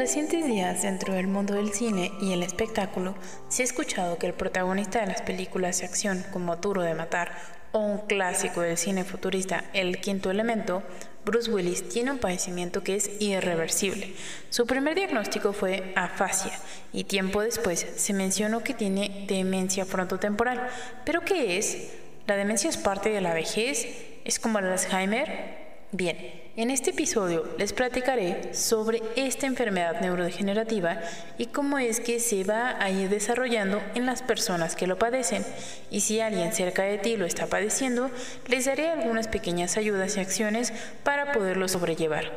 recientes días dentro del mundo del cine y el espectáculo se ha escuchado que el protagonista de las películas de acción como Duro de Matar o un clásico del cine futurista El Quinto Elemento, Bruce Willis tiene un padecimiento que es irreversible. Su primer diagnóstico fue afasia y tiempo después se mencionó que tiene demencia frontotemporal. ¿Pero qué es? ¿La demencia es parte de la vejez? ¿Es como el Alzheimer? Bien, en este episodio les platicaré sobre esta enfermedad neurodegenerativa y cómo es que se va a ir desarrollando en las personas que lo padecen. Y si alguien cerca de ti lo está padeciendo, les daré algunas pequeñas ayudas y acciones para poderlo sobrellevar.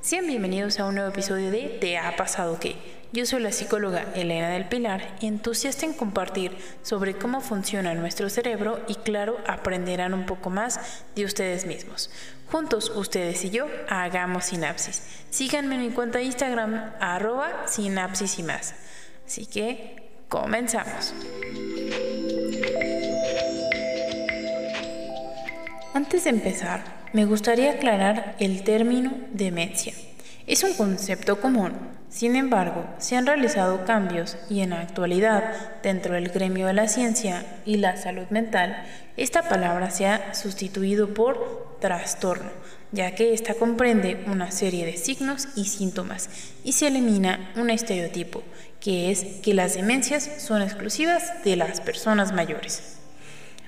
Sean bienvenidos a un nuevo episodio de ¿Te ha pasado qué? Yo soy la psicóloga Elena del Pilar, entusiasta en compartir sobre cómo funciona nuestro cerebro y claro, aprenderán un poco más de ustedes mismos. Juntos, ustedes y yo, hagamos sinapsis. Síganme en mi cuenta de Instagram, arroba sinapsis y más. Así que, comenzamos. Antes de empezar, me gustaría aclarar el término demencia. Es un concepto común, sin embargo, se han realizado cambios y en la actualidad, dentro del gremio de la ciencia y la salud mental, esta palabra se ha sustituido por trastorno, ya que ésta comprende una serie de signos y síntomas y se elimina un estereotipo, que es que las demencias son exclusivas de las personas mayores.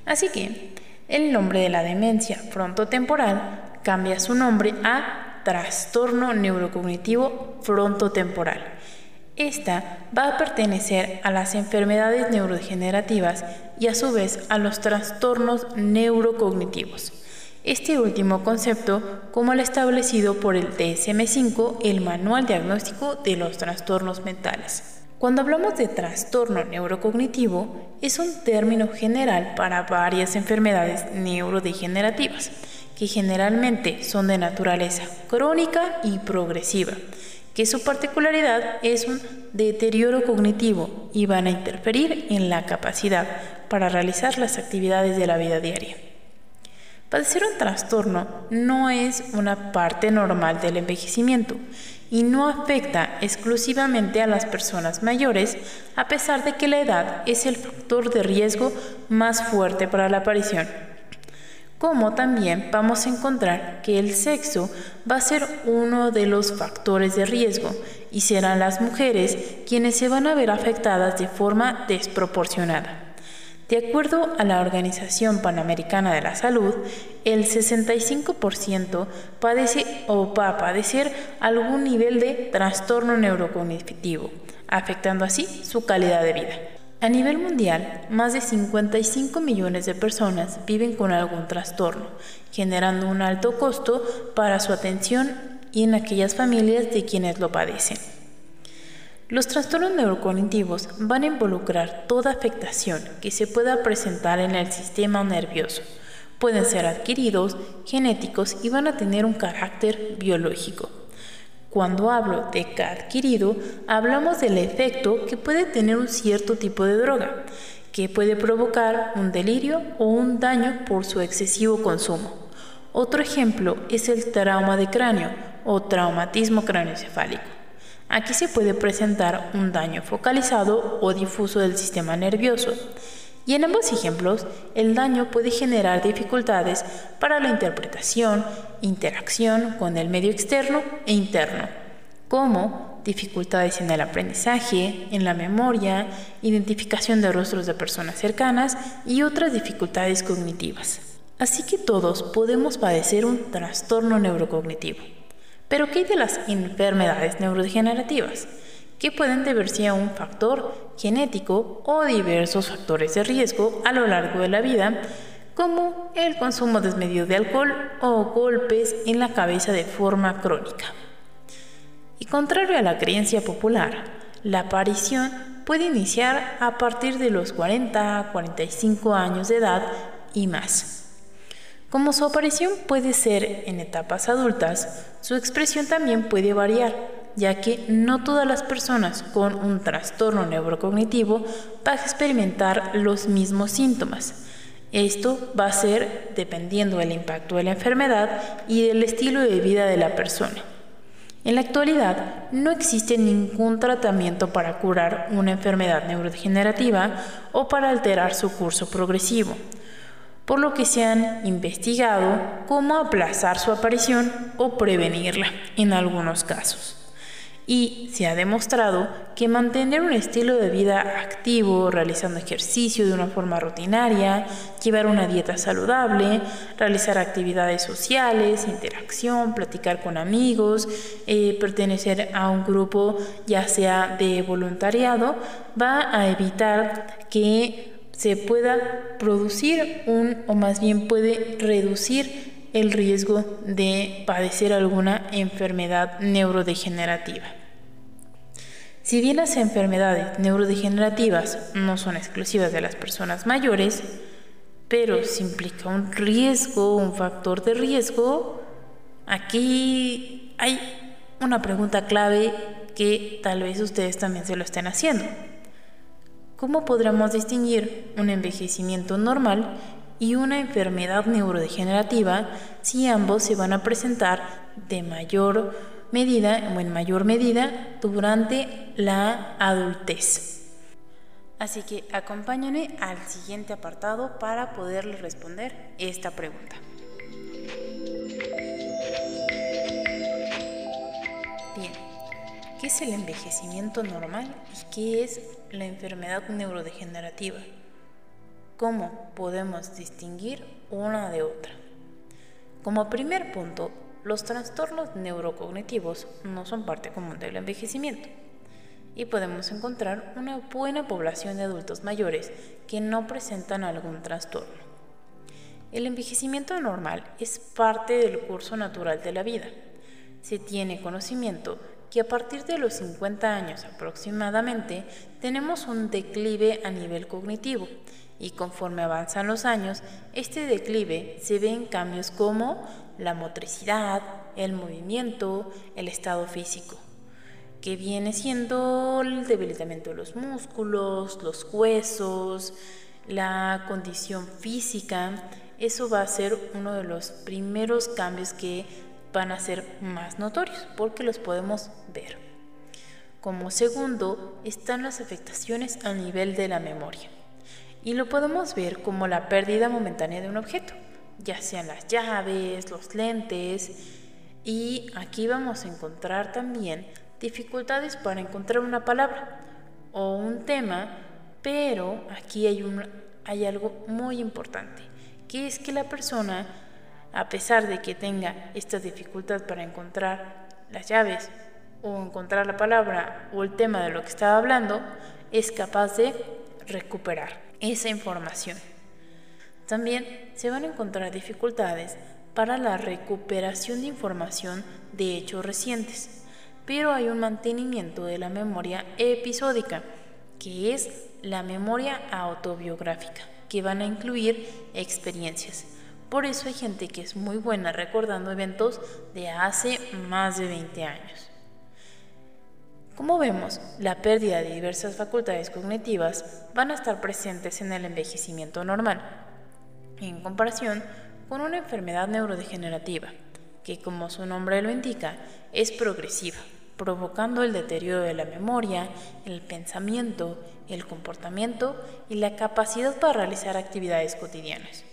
Así que, el nombre de la demencia frontotemporal cambia su nombre a trastorno neurocognitivo frontotemporal. Esta va a pertenecer a las enfermedades neurodegenerativas y a su vez a los trastornos neurocognitivos. Este último concepto como el establecido por el DSM5, el Manual Diagnóstico de los Trastornos Mentales. Cuando hablamos de trastorno neurocognitivo, es un término general para varias enfermedades neurodegenerativas que generalmente son de naturaleza crónica y progresiva, que su particularidad es un deterioro cognitivo y van a interferir en la capacidad para realizar las actividades de la vida diaria. Padecer un trastorno no es una parte normal del envejecimiento y no afecta exclusivamente a las personas mayores, a pesar de que la edad es el factor de riesgo más fuerte para la aparición como también vamos a encontrar que el sexo va a ser uno de los factores de riesgo y serán las mujeres quienes se van a ver afectadas de forma desproporcionada. De acuerdo a la Organización Panamericana de la Salud, el 65% padece o va a padecer algún nivel de trastorno neurocognitivo, afectando así su calidad de vida. A nivel mundial, más de 55 millones de personas viven con algún trastorno, generando un alto costo para su atención y en aquellas familias de quienes lo padecen. Los trastornos neurocognitivos van a involucrar toda afectación que se pueda presentar en el sistema nervioso. Pueden ser adquiridos, genéticos y van a tener un carácter biológico. Cuando hablo de que adquirido, hablamos del efecto que puede tener un cierto tipo de droga, que puede provocar un delirio o un daño por su excesivo consumo. Otro ejemplo es el trauma de cráneo o traumatismo craneoencefálico. Aquí se puede presentar un daño focalizado o difuso del sistema nervioso y en ambos ejemplos, el daño puede generar dificultades para la interpretación, interacción con el medio externo e interno, como dificultades en el aprendizaje, en la memoria, identificación de rostros de personas cercanas y otras dificultades cognitivas. Así que todos podemos padecer un trastorno neurocognitivo. Pero ¿qué hay de las enfermedades neurodegenerativas? Que pueden deberse a un factor genético o diversos factores de riesgo a lo largo de la vida, como el consumo desmedido de alcohol o golpes en la cabeza de forma crónica. Y contrario a la creencia popular, la aparición puede iniciar a partir de los 40 45 años de edad y más. Como su aparición puede ser en etapas adultas, su expresión también puede variar ya que no todas las personas con un trastorno neurocognitivo van a experimentar los mismos síntomas. Esto va a ser dependiendo del impacto de la enfermedad y del estilo de vida de la persona. En la actualidad no existe ningún tratamiento para curar una enfermedad neurodegenerativa o para alterar su curso progresivo, por lo que se han investigado cómo aplazar su aparición o prevenirla en algunos casos y se ha demostrado que mantener un estilo de vida activo, realizando ejercicio de una forma rutinaria, llevar una dieta saludable, realizar actividades sociales, interacción, platicar con amigos, eh, pertenecer a un grupo ya sea de voluntariado, va a evitar que se pueda producir un, o más bien puede reducir el riesgo de padecer alguna enfermedad neurodegenerativa. Si bien las enfermedades neurodegenerativas no son exclusivas de las personas mayores, pero si implica un riesgo, un factor de riesgo, aquí hay una pregunta clave que tal vez ustedes también se lo estén haciendo. ¿Cómo podremos distinguir un envejecimiento normal y una enfermedad neurodegenerativa si ambos se van a presentar de mayor medida o en mayor medida durante la adultez. Así que acompáñame al siguiente apartado para poderle responder esta pregunta. Bien, ¿qué es el envejecimiento normal y qué es la enfermedad neurodegenerativa? ¿Cómo podemos distinguir una de otra? Como primer punto, los trastornos neurocognitivos no son parte común del envejecimiento y podemos encontrar una buena población de adultos mayores que no presentan algún trastorno. El envejecimiento normal es parte del curso natural de la vida. Se tiene conocimiento que a partir de los 50 años aproximadamente tenemos un declive a nivel cognitivo y conforme avanzan los años, este declive se ve en cambios como la motricidad, el movimiento, el estado físico, que viene siendo el debilitamiento de los músculos, los huesos, la condición física. Eso va a ser uno de los primeros cambios que van a ser más notorios porque los podemos ver. Como segundo están las afectaciones a nivel de la memoria y lo podemos ver como la pérdida momentánea de un objeto, ya sean las llaves, los lentes, y aquí vamos a encontrar también dificultades para encontrar una palabra o un tema, pero aquí hay, un, hay algo muy importante, que es que la persona, a pesar de que tenga esta dificultad para encontrar las llaves o encontrar la palabra o el tema de lo que estaba hablando, es capaz de recuperar esa información. También se van a encontrar dificultades para la recuperación de información de hechos recientes, pero hay un mantenimiento de la memoria episódica, que es la memoria autobiográfica, que van a incluir experiencias. Por eso hay gente que es muy buena recordando eventos de hace más de 20 años. Como vemos, la pérdida de diversas facultades cognitivas van a estar presentes en el envejecimiento normal, en comparación con una enfermedad neurodegenerativa, que como su nombre lo indica, es progresiva, provocando el deterioro de la memoria, el pensamiento, el comportamiento y la capacidad para realizar actividades cotidianas,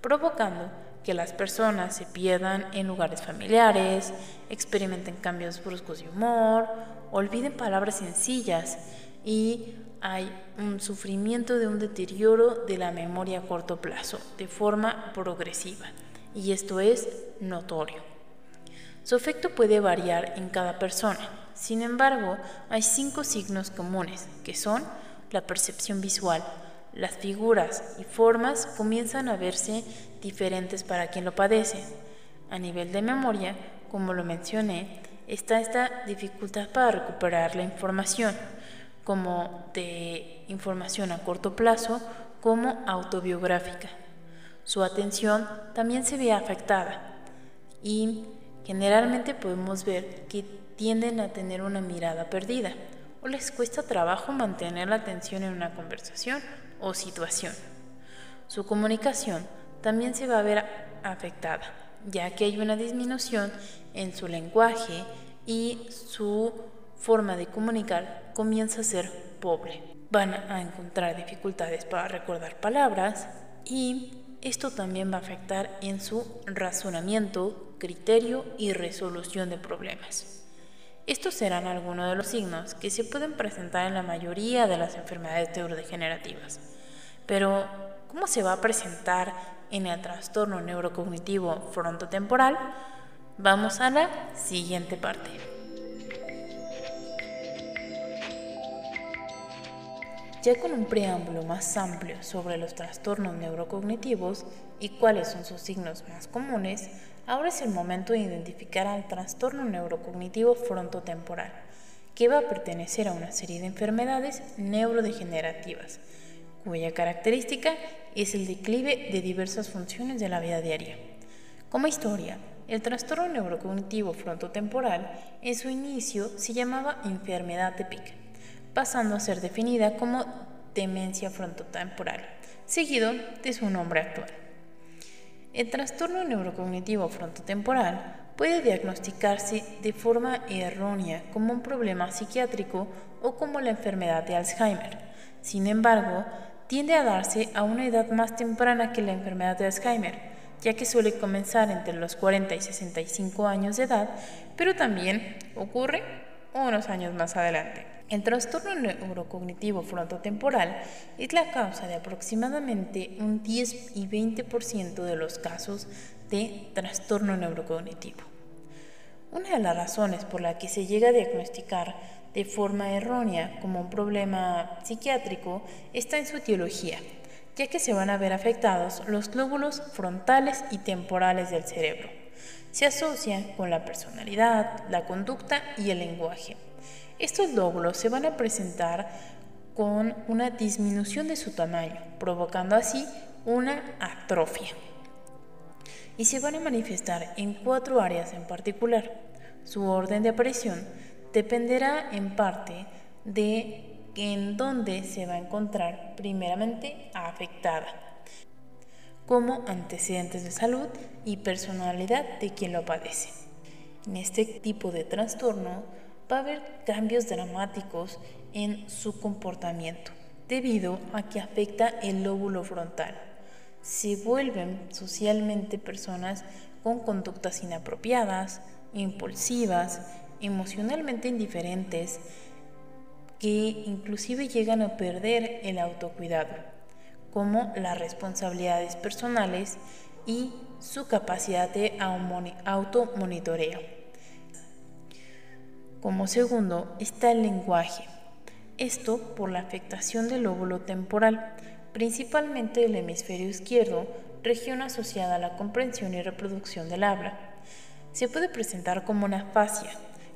provocando que las personas se pierdan en lugares familiares, experimenten cambios bruscos de humor, olviden palabras sencillas y hay un sufrimiento de un deterioro de la memoria a corto plazo de forma progresiva y esto es notorio. Su efecto puede variar en cada persona, sin embargo hay cinco signos comunes que son la percepción visual, las figuras y formas comienzan a verse diferentes para quien lo padece. A nivel de memoria, como lo mencioné, está esta dificultad para recuperar la información, como de información a corto plazo, como autobiográfica. Su atención también se ve afectada y generalmente podemos ver que tienden a tener una mirada perdida o les cuesta trabajo mantener la atención en una conversación o situación. Su comunicación también se va a ver afectada, ya que hay una disminución en su lenguaje y su forma de comunicar comienza a ser pobre. Van a encontrar dificultades para recordar palabras y esto también va a afectar en su razonamiento, criterio y resolución de problemas. Estos serán algunos de los signos que se pueden presentar en la mayoría de las enfermedades neurodegenerativas. Pero, ¿cómo se va a presentar en el trastorno neurocognitivo frontotemporal? Vamos a la siguiente parte. Ya con un preámbulo más amplio sobre los trastornos neurocognitivos y cuáles son sus signos más comunes, ahora es el momento de identificar al trastorno neurocognitivo frontotemporal, que va a pertenecer a una serie de enfermedades neurodegenerativas, cuya característica es el declive de diversas funciones de la vida diaria. Como historia, el trastorno neurocognitivo frontotemporal en su inicio se llamaba enfermedad de Pick pasando a ser definida como demencia frontotemporal, seguido de su nombre actual. El trastorno neurocognitivo frontotemporal puede diagnosticarse de forma errónea como un problema psiquiátrico o como la enfermedad de Alzheimer. Sin embargo, tiende a darse a una edad más temprana que la enfermedad de Alzheimer, ya que suele comenzar entre los 40 y 65 años de edad, pero también ocurre unos años más adelante. El trastorno neurocognitivo frontotemporal es la causa de aproximadamente un 10 y 20% de los casos de trastorno neurocognitivo. Una de las razones por la que se llega a diagnosticar de forma errónea como un problema psiquiátrico está en su etiología, ya que se van a ver afectados los lóbulos frontales y temporales del cerebro. Se asocia con la personalidad, la conducta y el lenguaje. Estos lóbulos se van a presentar con una disminución de su tamaño, provocando así una atrofia. Y se van a manifestar en cuatro áreas en particular. Su orden de aparición dependerá en parte de en dónde se va a encontrar primeramente afectada, como antecedentes de salud y personalidad de quien lo padece. En este tipo de trastorno, va a haber cambios dramáticos en su comportamiento debido a que afecta el lóbulo frontal. Se vuelven socialmente personas con conductas inapropiadas, impulsivas, emocionalmente indiferentes, que inclusive llegan a perder el autocuidado, como las responsabilidades personales y su capacidad de automonitoreo. Como segundo está el lenguaje. Esto por la afectación del lóbulo temporal, principalmente del hemisferio izquierdo, región asociada a la comprensión y reproducción del habla. Se puede presentar como una fascia,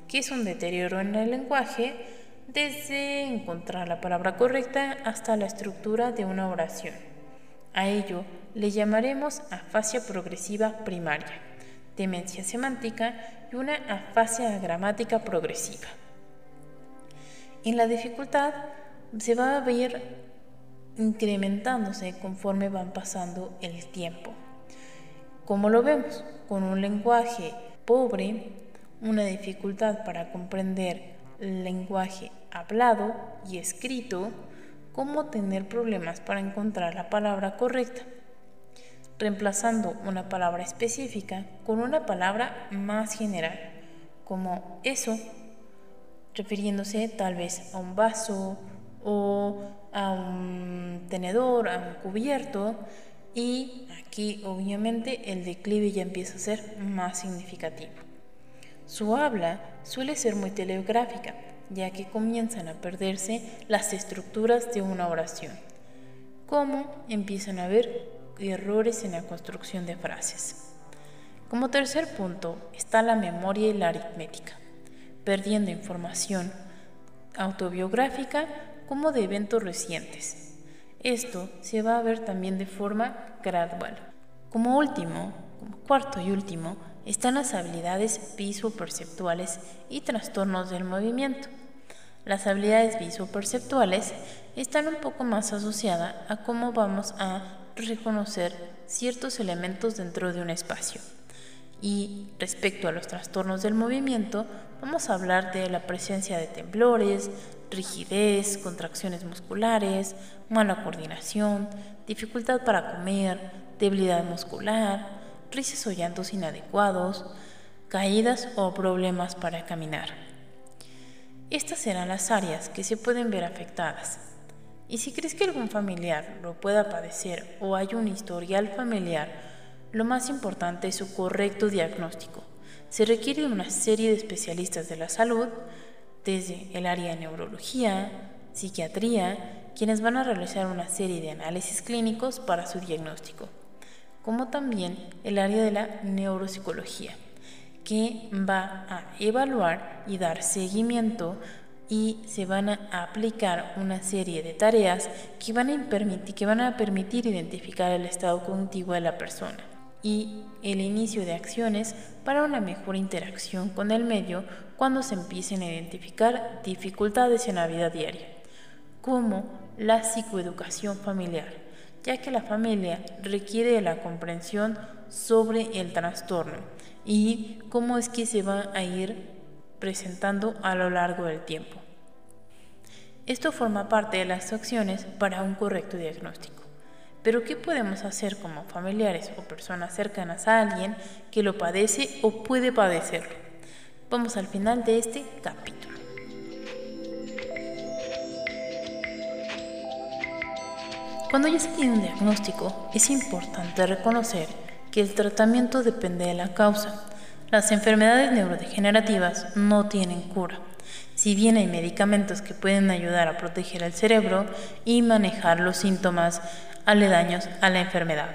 que es un deterioro en el lenguaje desde encontrar la palabra correcta hasta la estructura de una oración. A ello le llamaremos afasia progresiva primaria demencia semántica y una afasia gramática progresiva. En la dificultad se va a ver incrementándose conforme van pasando el tiempo. Como lo vemos, con un lenguaje pobre, una dificultad para comprender el lenguaje hablado y escrito, como tener problemas para encontrar la palabra correcta reemplazando una palabra específica con una palabra más general, como eso, refiriéndose tal vez a un vaso o a un tenedor, a un cubierto, y aquí obviamente el declive ya empieza a ser más significativo. Su habla suele ser muy telegráfica, ya que comienzan a perderse las estructuras de una oración, como empiezan a ver errores en la construcción de frases. Como tercer punto está la memoria y la aritmética, perdiendo información autobiográfica como de eventos recientes. Esto se va a ver también de forma gradual. Como último, como cuarto y último, están las habilidades visoperceptuales y trastornos del movimiento. Las habilidades visoperceptuales están un poco más asociadas a cómo vamos a reconocer ciertos elementos dentro de un espacio. Y respecto a los trastornos del movimiento, vamos a hablar de la presencia de temblores, rigidez, contracciones musculares, mala coordinación, dificultad para comer, debilidad muscular, risas o llantos inadecuados, caídas o problemas para caminar. Estas serán las áreas que se pueden ver afectadas. Y si crees que algún familiar lo pueda padecer o hay un historial familiar, lo más importante es su correcto diagnóstico. Se requiere una serie de especialistas de la salud, desde el área de neurología, psiquiatría, quienes van a realizar una serie de análisis clínicos para su diagnóstico, como también el área de la neuropsicología, que va a evaluar y dar seguimiento y se van a aplicar una serie de tareas que van a permitir, que van a permitir identificar el estado cognitivo de la persona y el inicio de acciones para una mejor interacción con el medio cuando se empiecen a identificar dificultades en la vida diaria, como la psicoeducación familiar, ya que la familia requiere la comprensión sobre el trastorno y cómo es que se va a ir presentando a lo largo del tiempo. Esto forma parte de las acciones para un correcto diagnóstico. Pero ¿qué podemos hacer como familiares o personas cercanas a alguien que lo padece o puede padecerlo? Vamos al final de este capítulo. Cuando ya se tiene un diagnóstico, es importante reconocer que el tratamiento depende de la causa. Las enfermedades neurodegenerativas no tienen cura. Si bien hay medicamentos que pueden ayudar a proteger el cerebro y manejar los síntomas aledaños a la enfermedad,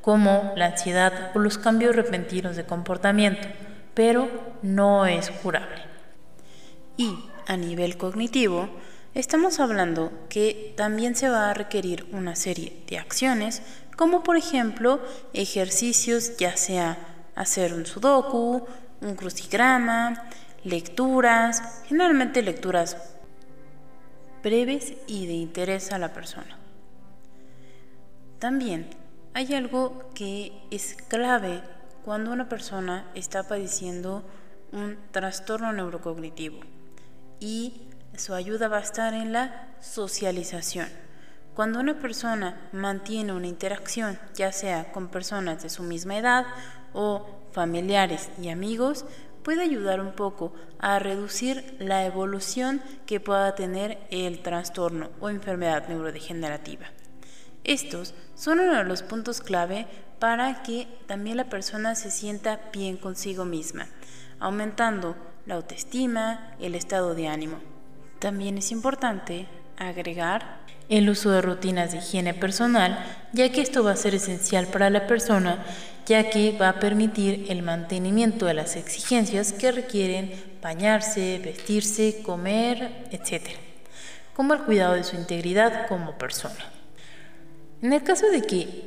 como la ansiedad o los cambios repentinos de comportamiento, pero no es curable. Y a nivel cognitivo, estamos hablando que también se va a requerir una serie de acciones, como por ejemplo ejercicios, ya sea hacer un sudoku, un crucigrama, lecturas, generalmente lecturas breves y de interés a la persona. También hay algo que es clave cuando una persona está padeciendo un trastorno neurocognitivo y su ayuda va a estar en la socialización. Cuando una persona mantiene una interacción, ya sea con personas de su misma edad o familiares y amigos, puede ayudar un poco a reducir la evolución que pueda tener el trastorno o enfermedad neurodegenerativa. Estos son uno de los puntos clave para que también la persona se sienta bien consigo misma, aumentando la autoestima, el estado de ánimo. También es importante agregar el uso de rutinas de higiene personal, ya que esto va a ser esencial para la persona, ya que va a permitir el mantenimiento de las exigencias que requieren bañarse, vestirse, comer, etc., como el cuidado de su integridad como persona. En el caso de que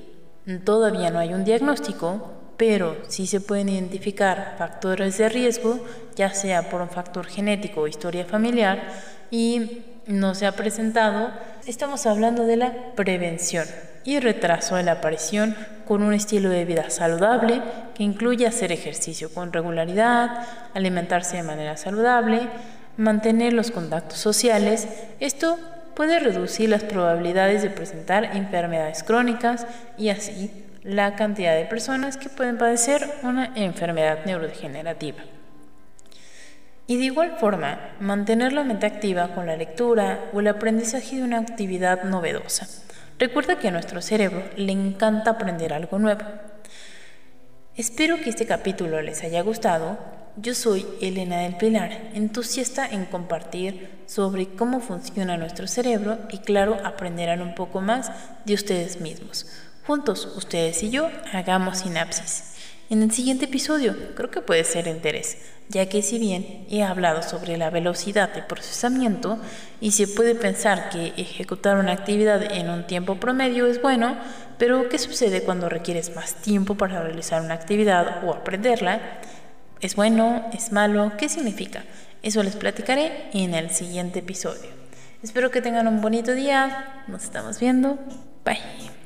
todavía no hay un diagnóstico, pero sí se pueden identificar factores de riesgo, ya sea por un factor genético o historia familiar, y no se ha presentado, estamos hablando de la prevención y retraso de la aparición con un estilo de vida saludable que incluye hacer ejercicio con regularidad, alimentarse de manera saludable, mantener los contactos sociales. Esto puede reducir las probabilidades de presentar enfermedades crónicas y así la cantidad de personas que pueden padecer una enfermedad neurodegenerativa. Y de igual forma, mantener la mente activa con la lectura o el aprendizaje de una actividad novedosa. Recuerda que a nuestro cerebro le encanta aprender algo nuevo. Espero que este capítulo les haya gustado yo soy Elena del Pilar, entusiasta en compartir sobre cómo funciona nuestro cerebro y claro, aprenderán un poco más de ustedes mismos. Juntos, ustedes y yo, hagamos sinapsis. En el siguiente episodio creo que puede ser de interés, ya que si bien he hablado sobre la velocidad de procesamiento y se puede pensar que ejecutar una actividad en un tiempo promedio es bueno, pero ¿qué sucede cuando requieres más tiempo para realizar una actividad o aprenderla? ¿Es bueno? ¿Es malo? ¿Qué significa? Eso les platicaré en el siguiente episodio. Espero que tengan un bonito día. Nos estamos viendo. Bye.